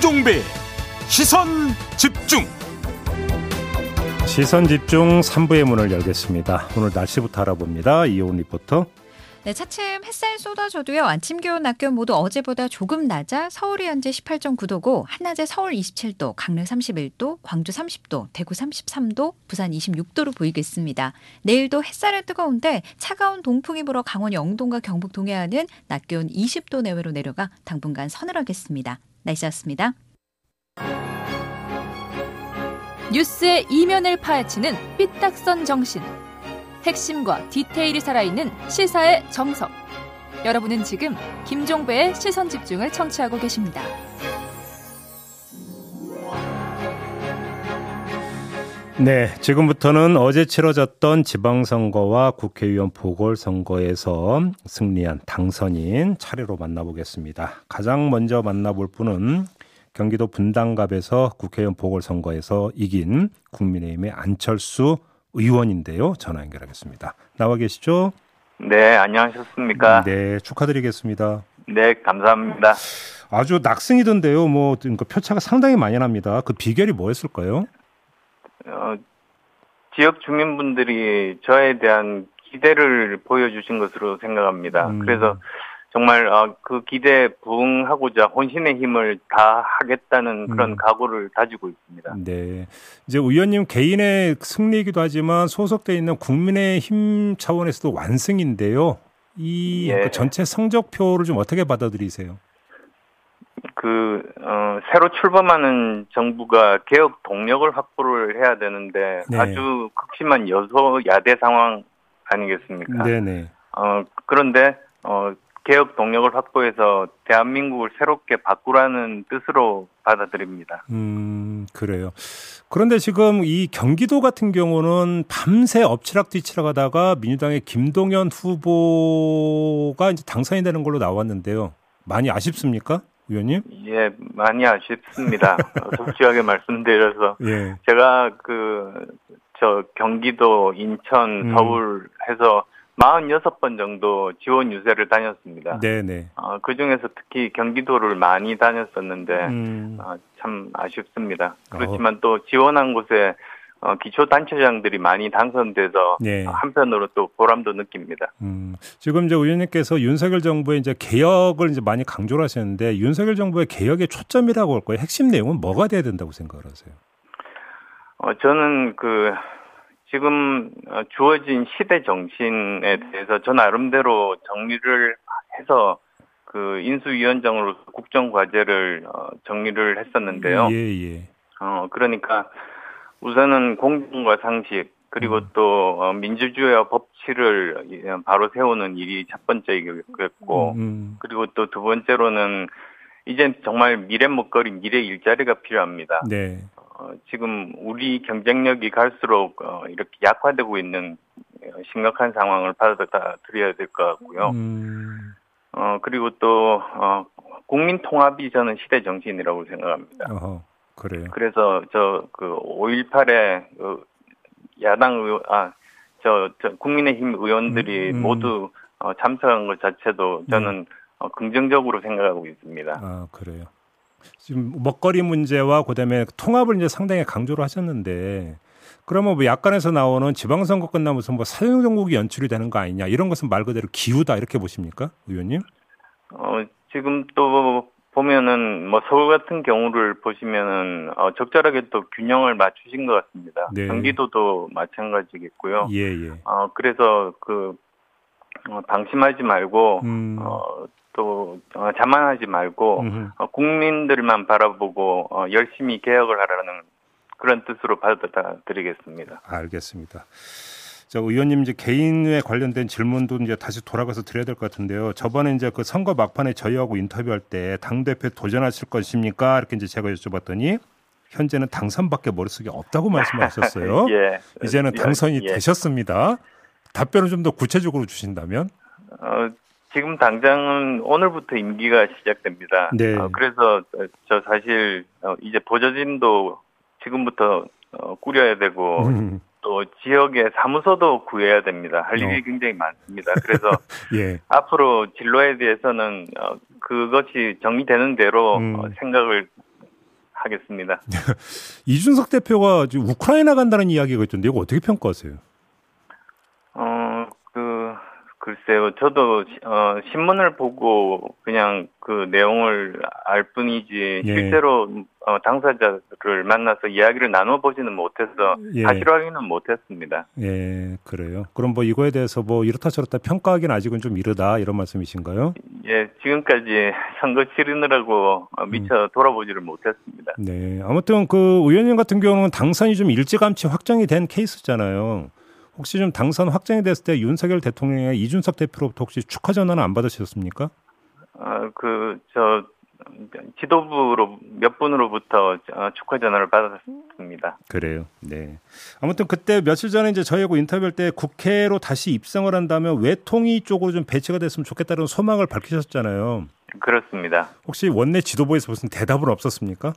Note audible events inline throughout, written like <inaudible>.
김종배 시선 집중 시선 집중 3부의 문을 열겠습니다. 오늘 날씨부터 알아봅니다. 이온 리포터. 네, 차츰 햇살 쏟아져도요. 아침 기온, 낮 기온 모두 어제보다 조금 낮아 서울이 현재 18.9도고 한낮에 서울 27도, 강릉 31도, 광주 30도, 대구 33도, 부산 26도로 보이겠습니다. 내일도 햇살은 뜨거운데 차가운 동풍이 불어 강원 영동과 경북 동해안은 낮 기온 20도 내외로 내려가 당분간 서늘하겠습니다. 날씨였습니다. 뉴스의 이면을 파헤치는 삐딱선 정신. 핵심과 디테일이 살아있는 시사의 정석. 여러분은 지금 김종배의 시선 집중을 청취하고 계십니다. 네, 지금부터는 어제 치러졌던 지방선거와 국회의원 보궐선거에서 승리한 당선인 차례로 만나보겠습니다. 가장 먼저 만나볼 분은 경기도 분당갑에서 국회의원 보궐선거에서 이긴 국민의힘의 안철수 의원인데요. 전화 연결하겠습니다. 나와 계시죠? 네, 안녕하셨습니까? 네, 축하드리겠습니다. 네, 감사합니다. 아주 낙승이던데요. 뭐 그러니까 표차가 상당히 많이 납니다. 그 비결이 뭐였을까요? 어, 지역 주민분들이 저에 대한 기대를 보여주신 것으로 생각합니다. 음. 그래서 정말 어, 그 기대에 부응하고자 혼신의 힘을 다 하겠다는 그런 음. 각오를 다지고 있습니다. 네. 이제 의원님 개인의 승리이기도 하지만 소속돼 있는 국민의 힘 차원에서도 완승인데요. 이 예. 그 전체 성적표를 좀 어떻게 받아들이세요? 그 어, 새로 출범하는 정부가 개혁 동력을 확보를 해야 되는데 네. 아주 극심한 여소 야대 상황 아니겠습니까? 네네. 어, 그런데, 어, 개혁 동력을 확보해서 대한민국을 새롭게 바꾸라는 뜻으로 받아들입니다. 음, 그래요. 그런데 지금 이 경기도 같은 경우는 밤새 엎치락 뒤치락 하다가 민주당의 김동연 후보가 이제 당선이 되는 걸로 나왔는데요. 많이 아쉽습니까? 의원님? 예, 많이 아쉽습니다. 어, <laughs> 솔직하게 말씀드려서. 예. 제가 그, 저, 경기도, 인천, 음. 서울 해서 46번 정도 지원 유세를 다녔습니다. 네네. 어, 그 중에서 특히 경기도를 많이 다녔었는데, 음, 어, 참 아쉽습니다. 그렇지만 또 지원한 곳에 어, 기초 단체장들이 많이 당선돼서 네. 한편으로 또 보람도 느낍니다. 음, 지금 이제 의원님께서 윤석열 정부의 이제 개혁을 이제 많이 강조를 하셨는데 윤석열 정부의 개혁의 초점이라고 할 거예요. 핵심 내용은 뭐가 돼야 된다고 생각을 하세요? 어, 저는 그 지금 어, 주어진 시대 정신에 대해서 저 나름대로 정리를 해서 그 인수위원장으로 국정 과제를 어, 정리를 했었는데요. 예, 예. 어, 그러니까 우선은 공정과 상식 그리고 음. 또 어, 민주주의와 법치를 예, 바로 세우는 일이 첫 번째이겠고 음, 그리고 또 두 번째로는 이젠 정말 미래 먹거리, 미래 일자리가 필요합니다. 네. 어, 지금 우리 경쟁력이 갈수록 어, 이렇게 약화되고 있는 어, 심각한 상황을 받아들여야 될 것 같고요. 음, 어, 그리고 또 어, 국민 통합이 저는 시대 정신이라고 생각합니다. 어허, 그래요. 그래서 저 그 5.18에 그 야당 의원 아저 저 국민의힘 의원들이 음, 음. 모두 어, 참석한 것 자체도 저는 어, 긍정적으로 생각하고 있습니다. 아, 그래요. 지금 먹거리 문제와 그다음에 통합을 이제 상당히 강조를 하셨는데 그러면 뭐 약간에서 나오는 지방선거 끝나면서 뭐 사용정국이 연출이 되는 거 아니냐 이런 것은 말 그대로 기우다 이렇게 보십니까, 의원님? 어, 지금 또 보면은 뭐 서울 같은 경우를 보시면은 어, 적절하게 또 균형을 맞추신 것 같습니다. 네. 경기도도 마찬가지겠고요. 예, 예. 어, 그래서 그 어, 방심하지 말고 음, 어, 또 어, 자만하지 말고. 어, 국민들만 바라보고 어, 열심히 개혁을 하라는 그런 뜻으로 받아들이겠습니다. 알겠습니다. 자, 의원님 이제 개인에 관련된 질문도 이제 다시 돌아가서 드려야 될 것 같은데요. 저번에 이제 그 선거 막판에 저희하고 인터뷰할 때 당 대표 도전하실 것입니까? 이렇게 이제 제가 여쭤봤더니 현재는 당선밖에 머릿속에 없다고 말씀하셨어요. <laughs> 예. 이제는 예, 당선이 예. 되셨습니다. 답변을 좀 더 구체적으로 주신다면? 어, 지금 당장은 오늘부터 임기가 시작됩니다. 네. 어, 그래서 어, 저 사실 어, 이제 보좌진도 지금부터 어, 꾸려야 되고 음, 또 지역에 사무소도 구해야 됩니다. 할 일이 어. 굉장히 많습니다. 그래서 <laughs> 예. 앞으로 진로에 대해서는 어, 그것이 정리되는 대로 음. 어, 생각을 하겠습니다. <laughs> 이준석 대표가 지금 우크라이나 간다는 이야기가 있던데 이거 어떻게 평가하세요? 글쎄요. 저도 어, 신문을 보고 그냥 그 내용을 알 뿐이지 예. 실제로 어, 당사자를 만나서 이야기를 나눠 보지는 못해서 예. 사실 확인은 못했습니다. 예, 그래요. 그럼 뭐 이거에 대해서 뭐 이렇다 저렇다 평가하기는 아직은 좀 이르다 이런 말씀이신가요? 예, 지금까지 선거 치르느라고 어, 미처 돌아보지를 못했습니다. 네. 아무튼 그 의원님 같은 경우는 당선이 좀 일찌감치 확정이 된 케이스잖아요. 혹시 좀 당선 확정이 됐을 때 윤석열 대통령의 이준석 대표로부터 혹시 축하 전화는 안 받으셨습니까? 어, 그, 저, 지도부로, 몇 분으로부터 어, 축하 전화를 받았습니다. 그래요. 네. 아무튼 그때 며칠 전에 이제 저희하고 인터뷰할 때 국회로 다시 입성을 한다면 외통위 쪽으로 좀 배치가 됐으면 좋겠다는 소망을 밝히셨잖아요. 그렇습니다. 혹시 원내 지도부에서 무슨 대답은 없었습니까?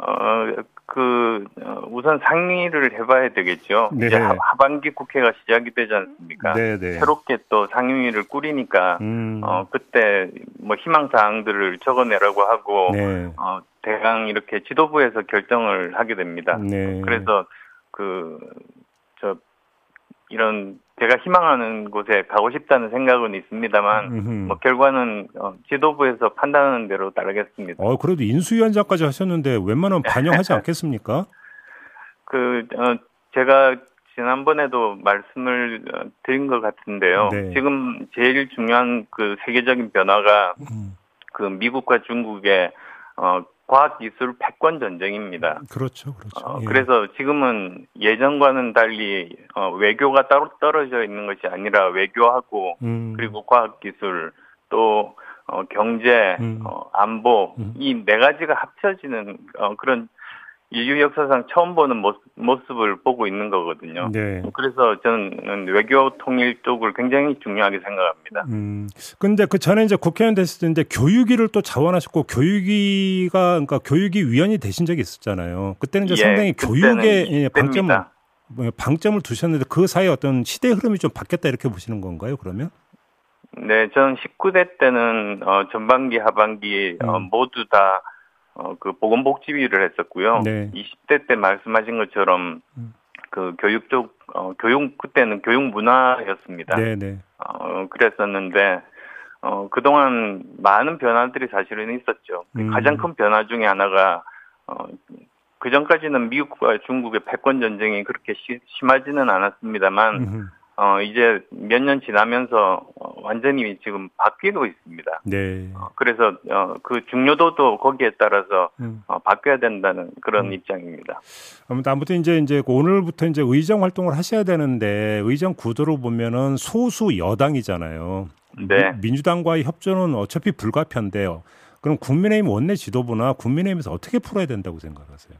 어, 그, 어, 우선 상의를 해봐야 되겠죠. 네. 이제 하- 하반기 국회가 시작이 되지 않습니까? 네, 네. 새롭게 또 상임위를 꾸리니까, 음. 어, 그때 뭐 희망 사항들을 적어내라고 하고, 네. 어, 대강 이렇게 지도부에서 결정을 하게 됩니다. 네. 그래서 그, 저, 이런 제가 희망하는 곳에 가고 싶다는 생각은 있습니다만, 음흠. 뭐 결과는 어, 지도부에서 판단하는 대로 따르겠습니다. 어, 그래도 인수위원장까지 하셨는데 웬만하면 반영하지 <laughs> 않겠습니까? 그, 어, 제가 지난번에도 말씀을 어, 드린 것 같은데요. 네. 지금 제일 중요한 그 세계적인 변화가 음. 그 미국과 중국의 어, 과학기술 패권 전쟁입니다. 그렇죠, 그렇죠. 어, 예. 그래서 지금은 예전과는 달리 어, 외교가 따로 떨어져 있는 것이 아니라 외교하고 음. 그리고 과학기술 또 어, 경제, 음. 어, 안보 음. 이네 가지가 합쳐지는 어, 그런 인류 역사상 처음 보는 모습, 모습 을 보고 있는 거거든요. 네. 그래서 저는 외교 통일 쪽을 굉장히 중요하게 생각합니다. 음. 근데 그 전에 이제 국회의원 됐을 때 교육위를 또 자원하셨고 교육위가 그러니까 교육위 위원이 되신 적이 있었잖아요. 그때는 이제 예, 상당히 교육에 예, 방점을. 뭐, 방점을 두셨는데 그 사이에 어떤 시대 흐름이 좀 바뀌었다 이렇게 보시는 건가요? 그러면? 네, 전 19대 때는 어, 전반기, 하반기 어, 음. 모두 다 어, 그 보건복지위를 했었고요. 네. 20대 때 말씀하신 것처럼 음. 그 교육 쪽 어, 교육 그때는 교육 문화였습니다. 네, 네. 어, 그랬었는데 어, 그동안 많은 변화들이 사실은 있었죠. 음. 가장 큰 변화 중에 하나가 어, 그 전까지는 미국과 중국의 패권 전쟁이 그렇게 시- 심하지는 않았습니다만 음흠. 어, 이제 몇 년 지나면서 어, 완전히 지금 바뀌고 있습니다. 네. 어, 그래서 어, 그 중요도도 거기에 따라서 음. 어, 바뀌어야 된다는 그런 음. 입장입니다. 아무튼 아무튼 이제 이제 그 오늘부터 이제 의정 활동을 하셔야 되는데 의정 구도로 보면은 소수 여당이잖아요. 네. 미- 민주당과의 협조는 어차피 불가피한데요. 그럼 국민의힘 원내 지도부나 국민의힘에서 어떻게 풀어야 된다고 생각하세요?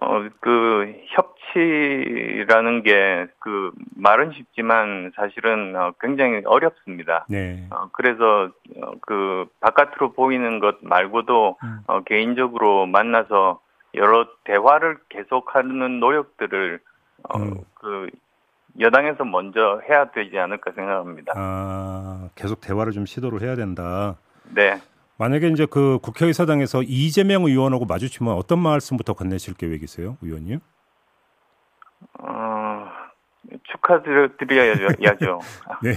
어, 그, 협치라는 게, 그, 말은 쉽지만 사실은 어, 굉장히 어렵습니다. 네. 어, 그래서, 어, 그, 바깥으로 보이는 것 말고도, 음. 어, 개인적으로 만나서 여러 대화를 계속하는 노력들을, 어, 음. 그, 여당에서 먼저 해야 되지 않을까 생각합니다. 아, 계속 대화를 좀 시도를 해야 된다. 네. 만약에 이제 그 국회의사당에서 이재명 의원하고 마주치면 어떤 말씀부터 건네실 계획이세요, 의원님? 어, 축하드려야죠. <laughs> 네.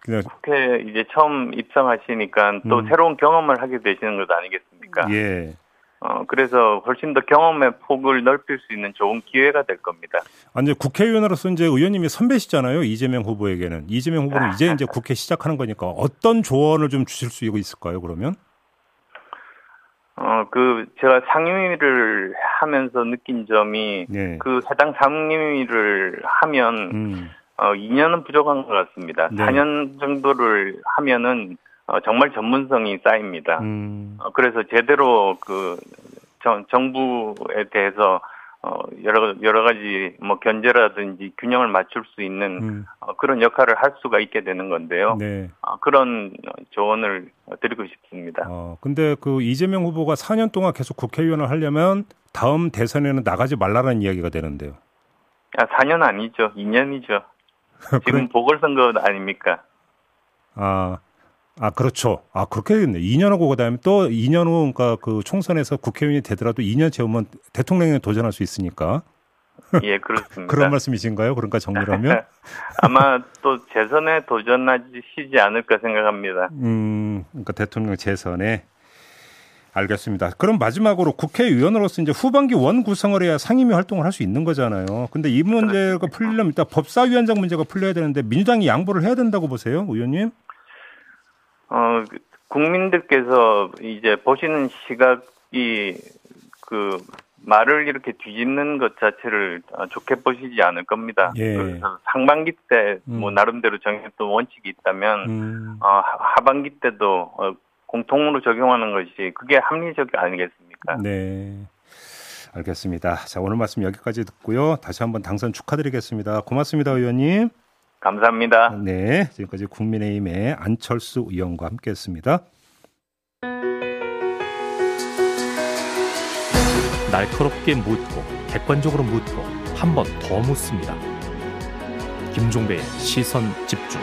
그냥 국회 이제 처음 입성하시니까 또 음. 새로운 경험을 하게 되시는 것 아니겠습니까? 예. 어, 그래서 훨씬 더 경험의 폭을 넓힐 수 있는 좋은 기회가 될 겁니다. 아, 이제 국회의원으로서 이제 의원님이 선배시잖아요. 이재명 후보에게는. 이재명 후보는 이제 이제 국회 시작하는 거니까 어떤 조언을 좀 주실 수 있을까요, 그러면? 어, 그, 제가 상임위를 하면서 느낀 점이 네. 그 해당 상임위를 하면, 음. 어, 2년은 부족한 것 같습니다. 네. 4년 정도를 하면은, 어, 정말 전문성이 쌓입니다. 음. 어, 그래서 제대로 그 정, 정부에 대해서 어, 여러 여러 가지 뭐 견제라든지 균형을 맞출 수 있는 음. 어, 그런 역할을 할 수가 있게 되는 건데요. 네. 어, 그런 조언을 드리고 싶습니다. 어, 근데 그 이재명 후보가 4년 동안 계속 국회의원을 하려면 다음 대선에는 나가지 말라는 이야기가 되는데요. 아, 4년 아니죠. 2년이죠. <laughs> 지금 그래? 보궐선거 아닙니까? 아, 아, 그렇죠. 아, 그렇게 되겠네. 2년 하고 그다음에 또 2년 후 그러니까 그 총선에서 국회의원이 되더라도 2년 채우면 대통령에 도전할 수 있으니까. <laughs> 예, 그렇습니다. 그런 말씀이신가요? 그러니까 정리하면? <laughs> 아마 또 재선에 도전하시지 않을까 생각합니다. 음, 그러니까 대통령 재선에 알겠습니다. 그럼 마지막으로 국회의원으로서 이제 후반기 원 구성을 해야 상임위 활동을 할 수 있는 거잖아요. 근데 이 문제가 풀리려면 일단 법사위원장 문제가 풀려야 되는데 민주당이 양보를 해야 된다고 보세요, 의원님? 어, 국민들께서 이제 보시는 시각이 그 말을 이렇게 뒤집는 것 자체를 좋게 보시지 않을 겁니다. 예. 그래서 상반기 때뭐 음. 나름대로 정했던 원칙이 있다면 음, 어, 하- 하반기 때도 어, 공통으로 적용하는 것이 그게 합리적 아니겠습니까? 네. 알겠습니다. 자, 오늘 말씀 여기까지 듣고요. 다시 한번 당선 축하드리겠습니다. 고맙습니다, 의원님. 감사합니다. 네. 지금까지 국민의힘의 안철수 의원과 함께 했습니다. 날카롭게 묻고 객관적으로 묻고 한 번 더 묻습니다. 김종배의 시선 집중.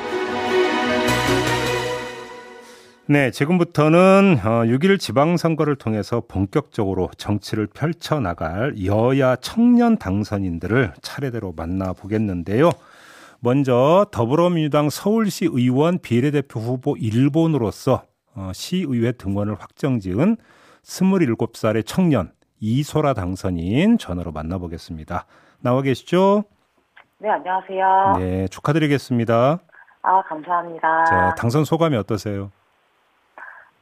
네, 지금부터는 6일 지방선거를 통해서 본격적으로 정치를 펼쳐나갈 여야 청년 당선인들을 차례대로 만나보겠는데요. 먼저 더불어민주당 서울시 의원 비례대표 후보 1번으로서 어, 시의회 등원을 확정지은 27살의 청년 이소라 당선인 전화로 만나보겠습니다. 나와 계시죠? 네, 안녕하세요. 네, 축하드리겠습니다. 아, 감사합니다. 자, 당선 소감이 어떠세요?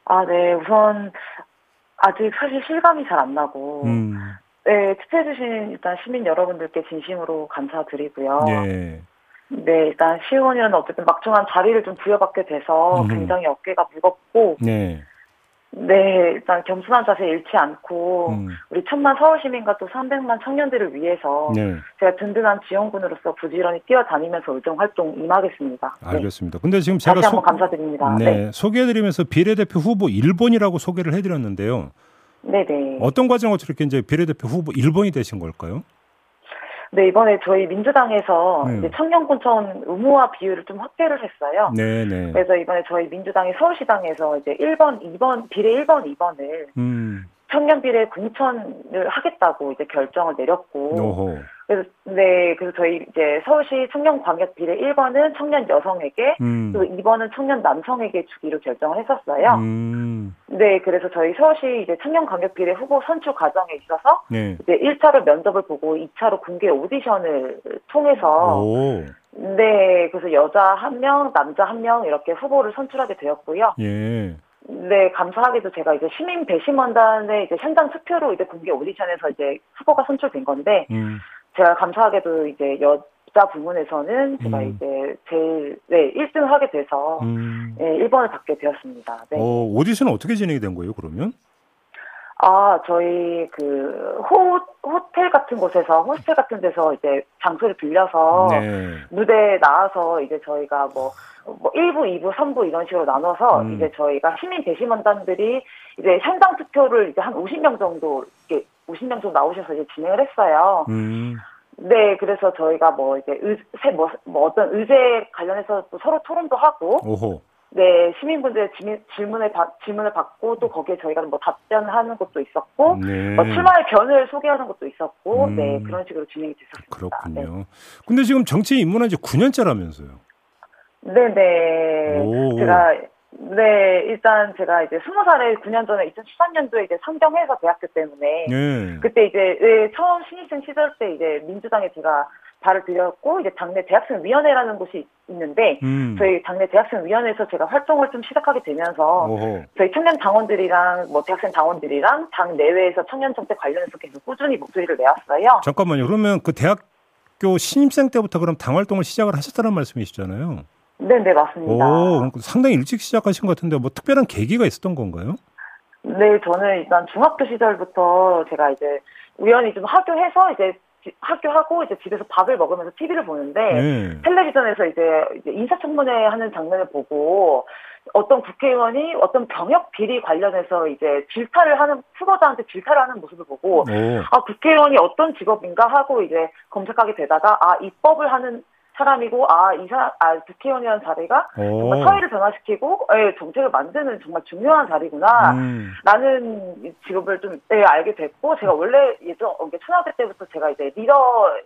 아, 네, 우선 아직 사실 실감이 잘 안 나고, 음, 네, 투표해주신 일단 시민 여러분들께 진심으로 감사드리고요. 예. 네, 일단 시의원이라는 어쨌든 막중한 자리를 좀 부여받게 돼서 음. 굉장히 어깨가 무겁고, 네. 네, 일단 겸손한 자세 잃지 않고, 음, 우리 천만 서울 시민과 또 300만 청년들을 위해서 네, 제가 든든한 지원군으로서 부지런히 뛰어다니면서 의정 활동 임하겠습니다. 네. 알겠습니다. 근데 지금 제가 다시 한번 감사드립니다. 네, 네. 소개해드리면서 비례대표 후보 1번이라고 소개를 해드렸는데요. 네, 네. 어떤 과정을 이렇게 이제 비례대표 후보 1번이 되신 걸까요? 네, 이번에 저희 민주당에서 네. 이제 청년군청 의무화 비율을 좀 확대를 했어요. 네, 네. 그래서 이번에 저희 민주당이 서울시당에서 이제 1번, 2번, 비례 1번, 2번을 음, 청년 비례 공천을 하겠다고 이제 결정을 내렸고. 오호. 그래서, 네, 그래서 저희 이제 서울시 청년 광역 비례 1번은 청년 여성에게, 음, 그리고 2번은 청년 남성에게 주기로 결정을 했었어요. 음, 네, 그래서 저희 서울시 이제 청년 광역 비례 후보 선출 과정에 있어서 네. 이제 1차로 면접을 보고 2차로 공개 오디션을 통해서 오, 네, 그래서 여자 한 명, 남자 한 명 이렇게 후보를 선출하게 되었고요. 예. 네, 감사하게도 제가 이제 시민 배심원단의 이제 현장 투표로 이제 공개 오디션에서 이제 후보가 선출된 건데 음, 제가 감사하게도 이제 여자 부문에서는 제가 음. 이제 제일 네 1등을 하게 돼서 음. 네, 1번을 받게 되었습니다. 네. 어, 오디션은 어떻게 진행이 된 거예요, 그러면? 아, 저희 그 호, 호텔 같은 곳에서 호스텔 같은 데서 이제 장소를 빌려서 네. 무대에 나와서 이제 저희가 뭐, 뭐 1부, 2부, 3부 이런 식으로 나눠서 음. 이제 저희가 시민 대심원단들이 이제 현장 투표를 이제 한 50명 정도 이렇게 50명 정도 나오셔서 이제 진행을 했어요. 음, 네, 그래서 저희가 뭐 이제 의, 세- 뭐, 뭐 어떤 의제 관련해서 또 서로 토론도 하고 오호. 네, 시민분들의 질문, 질문을, 받, 질문을 받고 또 거기에 저희가 뭐 답변하는 것도 있었고 네. 뭐 출마의 변을 소개하는 것도 있었고 음. 네, 그런 식으로 진행이 됐었습니다. 그렇군요. 근데 지금 정치에 입문한 지 9년째라면서요. 네, 네. 오. 제가 네, 일단 제가 이제 스무 살에 9년 전에 2013년도에 이제 상경해서 대학교 때문에 네. 그때 이제 네, 처음 신입생 시절 때 이제 민주당에 제가 발을 들였고 이제 당내 대학생 위원회라는 곳이 있는데 음. 저희 당내 대학생 위원회에서 제가 활동을 좀 시작하게 되면서 오호. 저희 청년 당원들이랑 뭐 대학생 당원들이랑 당 내외에서 청년 정책 관련해서 계속 꾸준히 목소리를 내왔어요. 잠깐만요. 그러면 그 대학교 신입생 때부터 그럼 당 활동을 시작을 하셨다는 말씀이시잖아요. 네, 네, 맞습니다. 오, 상당히 일찍 시작하신 것 같은데 뭐 특별한 계기가 있었던 건가요? 네, 저는 일단 중학교 시절부터 제가 이제 우연히 좀 학교해서 이제 지- 학교하고 이제 집에서 밥을 먹으면서 TV를 보는데 네. 텔레비전에서 이제, 이제 인사청문회 하는 장면을 보고 어떤 국회의원이 어떤 병역 비리 관련해서 이제 질타를 하는 후보자한테 질타를 하는 모습을 보고 오. 아 국회의원이 어떤 직업인가 하고 이제 검색하게 되다가 아 입법을 하는 사람이고 아 이사 아 국회의원이라는 자리가 정말 사회를 변화시키고 예, 정책을 만드는 정말 중요한 자리구나. 음. 나는 이 직업을 좀 예, 알게 됐고 제가 원래 예전 어, 초등학교 때부터 제가 이제 리더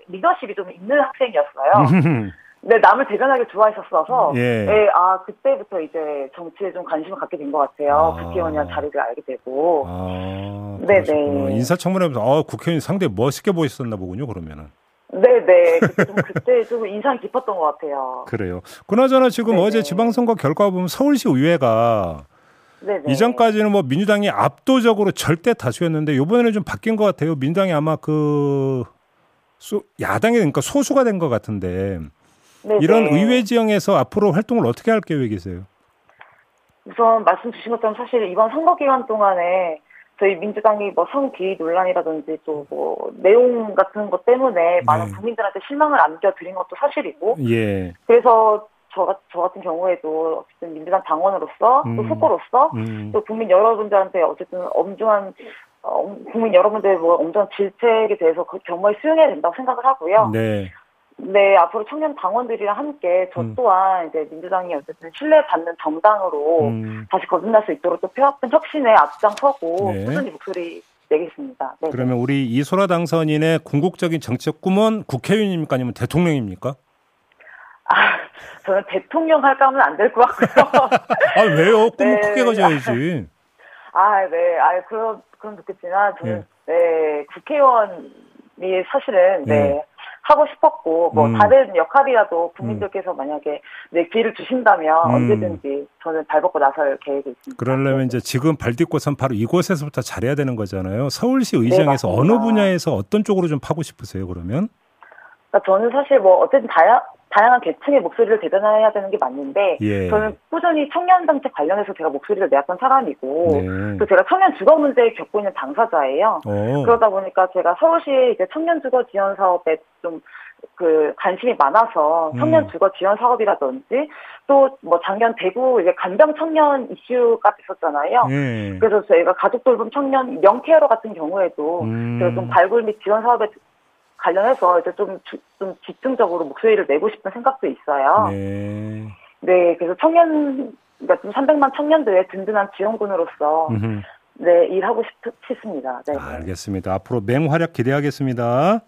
리더십이 좀 있는 학생이었어요. <laughs> 네, 남을 대변하기 좋아했었어서, 예. 예, 아, 그때부터 이제 정치에 좀 관심을 갖게 된 것 같아요. 아. 국회의원이라는 자리를 알게 되고. 아, 네네. 인사청문회에서 아, 국회의원이 상당히 멋있게 보이셨나 보군요, 그러면은. 네네. 그때 좀, 그때 좀 인상 깊었던 것 같아요. 그래요. 그나저나 지금 네네. 어제 지방선거 결과 보면 서울시 의회가 네네. 이전까지는 뭐 민주당이 압도적으로 절대 다수였는데 이번에는 좀 바뀐 것 같아요. 민주당이 아마 그 소, 야당이 그러니까 소수가 된 것 같은데 네네. 이런 의회 지형에서 앞으로 활동을 어떻게 할 계획이세요? 우선 말씀 주신 것처럼 사실 이번 선거 기간 동안에 저희 민주당이 뭐 성비 논란이라든지 또 뭐 내용 같은 것 때문에 많은 네. 국민들한테 실망을 안겨드린 것도 사실이고 예. 그래서 저, 같- 저 같은 경우에도 어쨌든 민주당 당원으로서 또 음. 속보로서 음. 또 국민 여러분들한테 어쨌든 엄중한 어, 국민 여러분들 뭐 엄중한 질책에 대해서 그 겸허히 수용해야 된다고 생각을 하고요. 네. 네, 앞으로 청년 당원들이랑 함께 저 음. 또한 이제 민주당이 어쨌든 신뢰받는 정당으로 음. 다시 거듭날 수 있도록 또 폐합된 혁신에 앞장서고 네. 꾸준히 목소리 내겠습니다. 네. 그러면 우리 이소라 당선인의 궁극적인 정치적 꿈은 국회의원입니까 아니면 대통령입니까? 아, 저는 대통령 할까 하면 안 될 것 같고요. <laughs> 아 왜요? 꿈을 네. 크게 가져야지. 아, 네. 아, 그럼, 그럼 좋겠지만, 저는, 예. 네, 국회의원이 사실은, 네, 예. 하고 싶었고, 뭐, 음. 다른 역할이라도 국민들께서 만약에, 네, 기회를 주신다면 음. 언제든지 저는 발벗고 나설 계획이 있습니다. 그러려면 이제 지금 발딛고선 바로 이곳에서부터 잘해야 되는 거잖아요. 서울시 의장에서 네, 어느. 분야에서 어떤 쪽으로 좀 파고 싶으세요? 그러면? 그러니까 저는 사실 뭐, 어쨌든 다양, 다양한 계층의 목소리를 대변해야 되는 게 맞는데, 예. 저는 꾸준히 청년 정책 관련해서 제가 목소리를 내었던 사람이고, 네. 또 제가 청년 주거 문제에 겪고 있는 당사자예요. 어. 그러다 보니까 제가 서울시 이제 청년 주거 지원 사업에 좀 그 관심이 많아서 청년 음. 주거 지원 사업이라든지 또 뭐 작년 대구 이제 간병 청년 이슈가 있었잖아요. 예. 그래서 저희가 가족 돌봄 청년 명케어러 같은 경우에도 음. 제가 좀 발굴 및 지원 사업에 관련해서 이제 좀, 주- 좀 집중적으로 목소리를 내고 싶은 생각도 있어요. 네. 네, 그래서 청년, 그러니까 좀 300만 청년들의 든든한 지원군으로서 음흠. 네, 일하고 싶, 싶습니다. 네. 알겠습니다. 앞으로 맹활약 기대하겠습니다.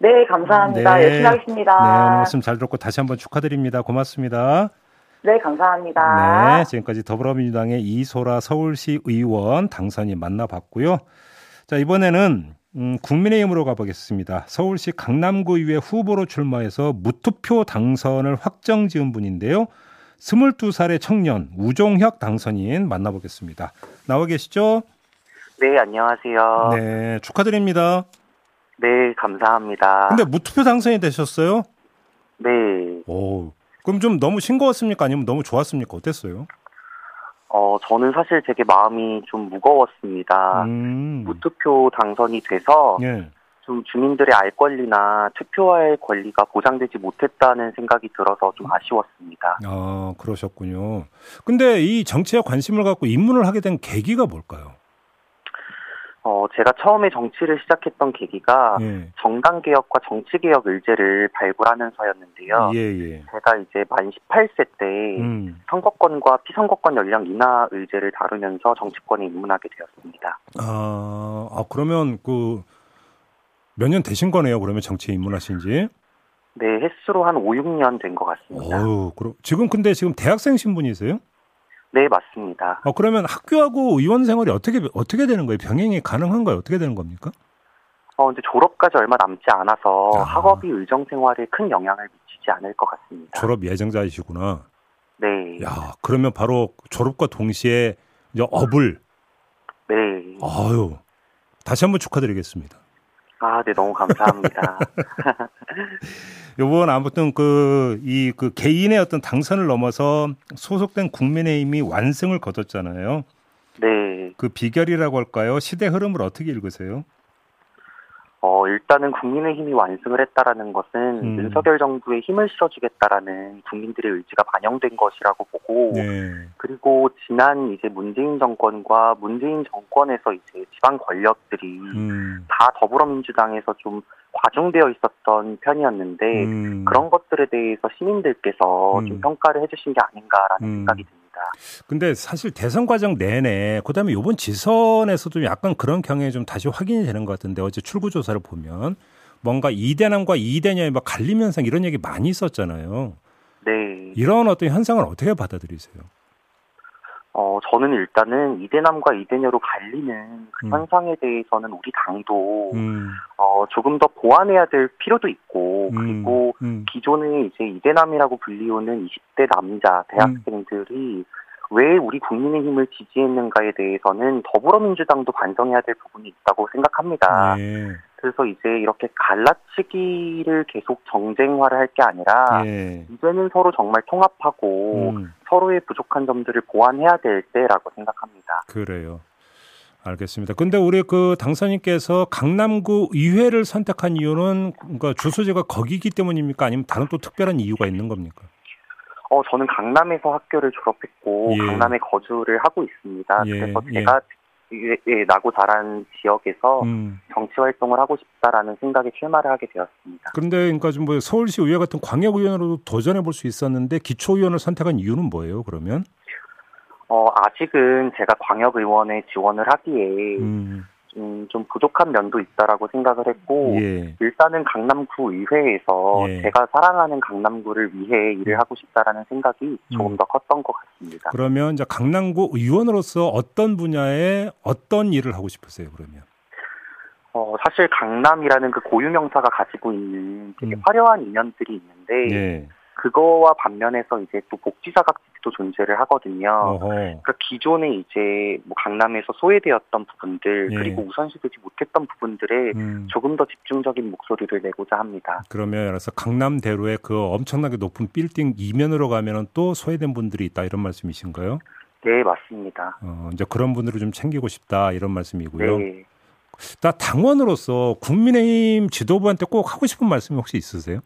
네, 감사합니다. 네. 열심히 네, 오늘 하겠습니다. 말씀 잘 듣고 다시 한번 축하드립니다. 고맙습니다. 네, 감사합니다. 네, 지금까지 더불어민주당의 이소라 서울시 의원 당선인 만나봤고요. 자, 이번에는 음, 국민의힘으로 가보겠습니다. 서울시 강남구 의회 후보로 출마해서 무투표 당선을 확정 지은 분인데요. 22살의 청년 우종혁 당선인 만나보겠습니다. 나와 계시죠? 네, 안녕하세요. 네, 네, 축하드립니다. 감사합니다. 근데 무투표 당선이 되셨어요? 네, 오, 그럼 좀 너무 싱거웠습니까? 아니면 너무 좋았습니까? 어땠어요? 어, 저는 사실 되게 마음이 좀 무거웠습니다. 음, 무투표 당선이 돼서 예. 좀 주민들의 알 권리나 투표할 권리가 보장되지 못했다는 생각이 들어서 좀 아쉬웠습니다. 아, 그러셨군요. 근데 이 정치에 관심을 갖고 입문을 하게 된 계기가 뭘까요? 어, 제가 처음에 정치를 시작했던 계기가 예. 정당 개혁과 정치 개혁 의제를 발굴하면서였는데요. 예, 예. 제가 이제 만 18세 때 음. 선거권과 피선거권 연령 인하 의제를 다루면서 정치권에 입문하게 되었습니다. 아, 아, 그러면 그, 몇 년 되신 거네요. 그러면 정치에 입문하신 지. 네, 횟수로 한 5, 6년 된 것 같습니다. 어유 그럼, 지금 근데 지금 대학생 신분이세요? 네, 맞습니다. 어, 그러면 학교하고 의원 생활이 어떻게, 어떻게 되는 거예요? 병행이 가능한가요? 어떻게 되는 겁니까? 어, 이제 졸업까지 얼마 남지 않아서 아. 학업이 의정 생활에 큰 영향을 미치지 않을 것 같습니다. 졸업 예정자이시구나. 네. 야, 그러면 바로 졸업과 동시에 이제 업을, 네. 아유, 다시 한번 축하드리겠습니다. 아, 네, 너무 감사합니다. <laughs> 요번 아무튼 그, 이, 그 개인의 어떤 당선을 넘어서 소속된 국민의힘이 완승을 거뒀잖아요. 네. 그 비결이라고 할까요? 시대 흐름을 어떻게 읽으세요? 어, 일단은 국민의힘이 완승을 했다라는 것은 음. 윤석열 정부에 힘을 실어주겠다라는 국민들의 의지가 반영된 것이라고 보고 네. 그리고 지난 이제 문재인 정권과 문재인 정권에서 이제 지방 권력들이 음, 다 더불어민주당에서 좀 과중되어 있었던 편이었는데 음. 그런 것들에 대해서 시민들께서 음. 좀 평가를 해주신 게 아닌가라는 음. 생각이 듭니다. 근데 사실 대선 과정 내내 그다음에 이번 지선에서도 약간 그런 경향이 좀 다시 확인이 되는 것 같은데 어제 출구 조사를 보면 뭔가 이대남과 이대녀의 막 갈림 현상 이런 얘기 많이 있었잖아요. 네. 이런 어떤 현상을 어떻게 받아들이세요? 어, 저는 일단은 이대남과 이대녀로 갈리는 그 음. 현상에 대해서는 우리 당도 음, 어, 조금 더 보완해야 될 필요도 있고 음, 그리고 음, 기존에 이제 이대남이라고 불리우는 20대 남자 대학생들이 왜 우리 국민의힘을 지지했는가에 대해서는 더불어민주당도 반성해야 될 부분이 있다고 생각합니다. 예, 그래서 이제 이렇게 갈라치기를 계속 정쟁화를 할 게 아니라 예. 이제는 서로 정말 통합하고 음, 서로의 부족한 점들을 보완해야 될 때라고 생각합니다. 그래요. 알겠습니다. 근데 우리 그 당선인께서 강남구 의회를 선택한 이유는 그러니까 주소지가 거기기 때문입니까? 아니면 다른 또 특별한 이유가 있는 겁니까? 어, 저는 강남에서 학교를 졸업했고 예. 강남에 거주를 하고 있습니다. 예, 그래서 예. 제가 예, 예, 나고 자란 지역에서 음. 정치 활동을 하고 싶다라는 생각에 출마를 하게 되었습니다. 그런데 그러니까 좀뭐 서울시 의회 같은 광역 의원으로도 도전해 볼 수 있었는데 기초 의원을 선택한 이유는 뭐예요? 그러면? 어, 아직은 제가 광역 의원에 지원을 하기에 음, 음, 좀 부족한 면도 있다라고 생각을 했고 예. 일단은 강남구 의회에서 예. 제가 사랑하는 강남구를 위해 일을 하고 싶다라는 생각이 조금 음. 더 컸던 것 같습니다. 그러면 이제 강남구 의원으로서 어떤 분야에 어떤 일을 하고 싶으세요? 그러면? 어, 사실 강남이라는 그 고유명사가 가지고 있는 되게 음. 화려한 인연들이 있는데 예. 그거와 반면에서 이제 또 복지사각지도 존재를 하거든요. 어허. 그러니까 기존에 이제 뭐 강남에서 소외되었던 부분들 예. 그리고 우선시되지 못했던 부분들에 음. 조금 더 집중적인 목소리를 내고자 합니다. 그러면 그래서 강남대로의 그 엄청나게 높은 빌딩 이면으로 가면은 또 소외된 분들이 있다 이런 말씀이신가요? 네, 맞습니다. 어, 이제 그런 분들을 좀 챙기고 싶다 이런 말씀이고요. 네. 나 당원으로서 국민의힘 지도부한테 꼭 하고 싶은 말씀이 혹시 있으세요?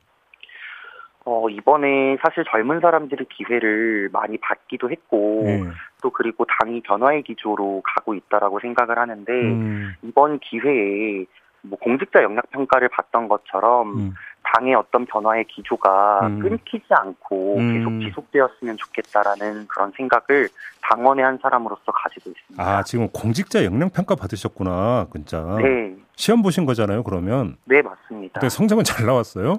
어, 이번에 사실 젊은 사람들이 기회를 많이 받기도 했고 네. 또 그리고 당이 변화의 기조로 가고 있다라고 생각을 하는데 음, 이번 기회에 뭐 공직자 역량 평가를 받던 것처럼 음. 당의 어떤 변화의 기조가 음. 끊기지 않고 음. 계속 지속되었으면 좋겠다라는 그런 생각을 당원의 한 사람으로서 가지고 있습니다. 아 지금 공직자 역량 평가 받으셨구나, 진짜. 네, 시험 보신 거잖아요. 그러면 네 맞습니다. 성적은 잘 나왔어요?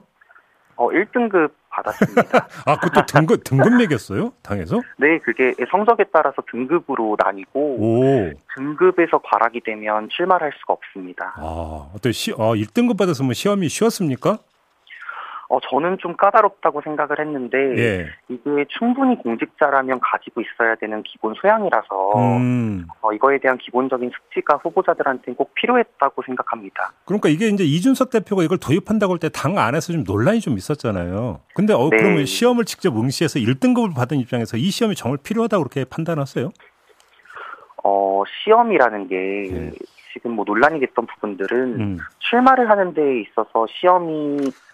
어 1등급 받았습니다. <laughs> 아 그것도 등급 등급 매겼어요? 당에서? 네, 그게 성적에 따라서 등급으로 나뉘고 오, 등급에서 과락이 되면 출마를 할 수가 없습니다. 아 어때 시, 아 1등급 받았으면 시험이 쉬웠습니까? 어 저는 좀 까다롭다고 생각을 했는데 예. 이게 충분히 공직자라면 가지고 있어야 되는 기본 소양이라서 음. 어, 이거에 대한 기본적인 숙지가 후보자들한테는 꼭 필요했다고 생각합니다. 그러니까 이게 이제 이준석 대표가 이걸 도입한다고 할 때 당 안에서 좀 논란이 좀 있었잖아요. 근데 어 네. 그러면 시험을 직접 응시해서 1등급을 받은 입장에서 이 시험이 정말 필요하다고 그렇게 판단하세요? 어 시험이라는 게 예. 지금 뭐 논란이 됐던 부분들은 음. 출마를 하는 데 있어서 시험이 꼭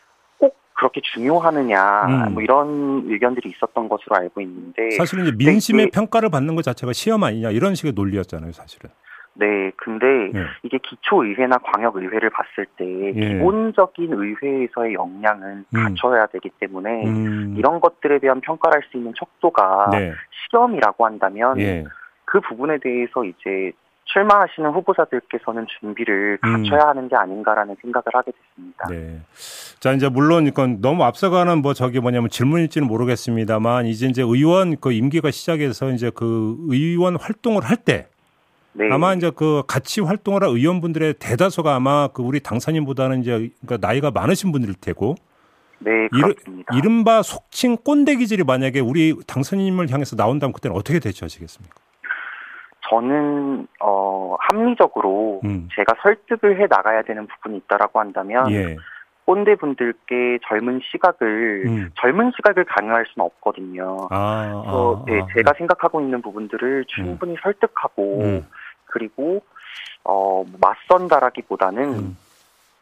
그렇게 중요하느냐 음. 뭐 이런 의견들이 있었던 것으로 알고 있는데 사실은 이제 민심의 네, 평가를 받는 것 자체가 시험 아니냐 이런 식의 논리였잖아요, 사실은. 네 근데 네. 이게 기초의회나 광역의회를 봤을 때 예. 기본적인 의회에서의 역량은 음. 갖춰야 되기 때문에 음. 이런 것들에 대한 평가를 할 수 있는 척도가 네. 시험이라고 한다면 예. 그 부분에 대해서 이제 출마하시는 후보자들께서는 준비를 음. 갖춰야 하는 게 아닌가라는 생각을 하게 됐습니다. 네. 자, 이제 물론 이건 너무 앞서가는 뭐 저기 뭐냐면 질문일지는 모르겠습니다만 이제 이제 의원 그 임기가 시작해서 이제 그 의원 활동을 할때 네. 아마 이제 그 같이 활동을 한 의원분들의 대다수가 아마 그 우리 당선인보다는 이제 그러니까 나이가 많으신 분들일 테고 네, 그렇습니다. 이른바 속칭 꼰대 기질이 만약에 우리 당선인을 향해서 나온다면 그때는 어떻게 대처하시겠습니까? 저는 어 합리적으로 음. 제가 설득을 해 나가야 되는 부분이 있다라고 한다면 예. 꼰대 분들께 젊은 시각을 음. 젊은 시각을 강요할 수는 없거든요. 아, 그래서 아, 네, 아. 제가 생각하고 있는 부분들을 충분히 설득하고 음. 그리고 어 맞선다라기보다는 음.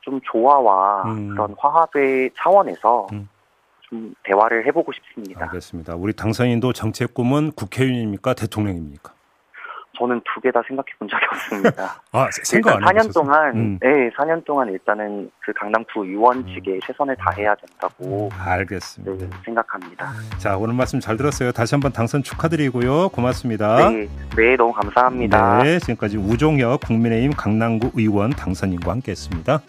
좀 조화와 음. 그런 화합의 차원에서 음. 좀 대화를 해보고 싶습니다. 알겠습니다. 우리 당선인도 정책 꿈은 국회의원입니까? 대통령입니까? 저는 두 개 다 생각해 본 적이 없습니다. <laughs> 아, 생각 일단 4년 동안, 음. 네, 4년 동안 일단은 그 강남구 의원 측에 최선을 다해야 된다고 알겠습니다. 네, 생각합니다. 자, 오늘 말씀 잘 들었어요. 다시 한번 당선 축하드리고요. 고맙습니다. 네, 네, 너무 감사합니다. 네, 지금까지 우종혁 국민의힘 강남구 의원 당선인과 함께 했습니다.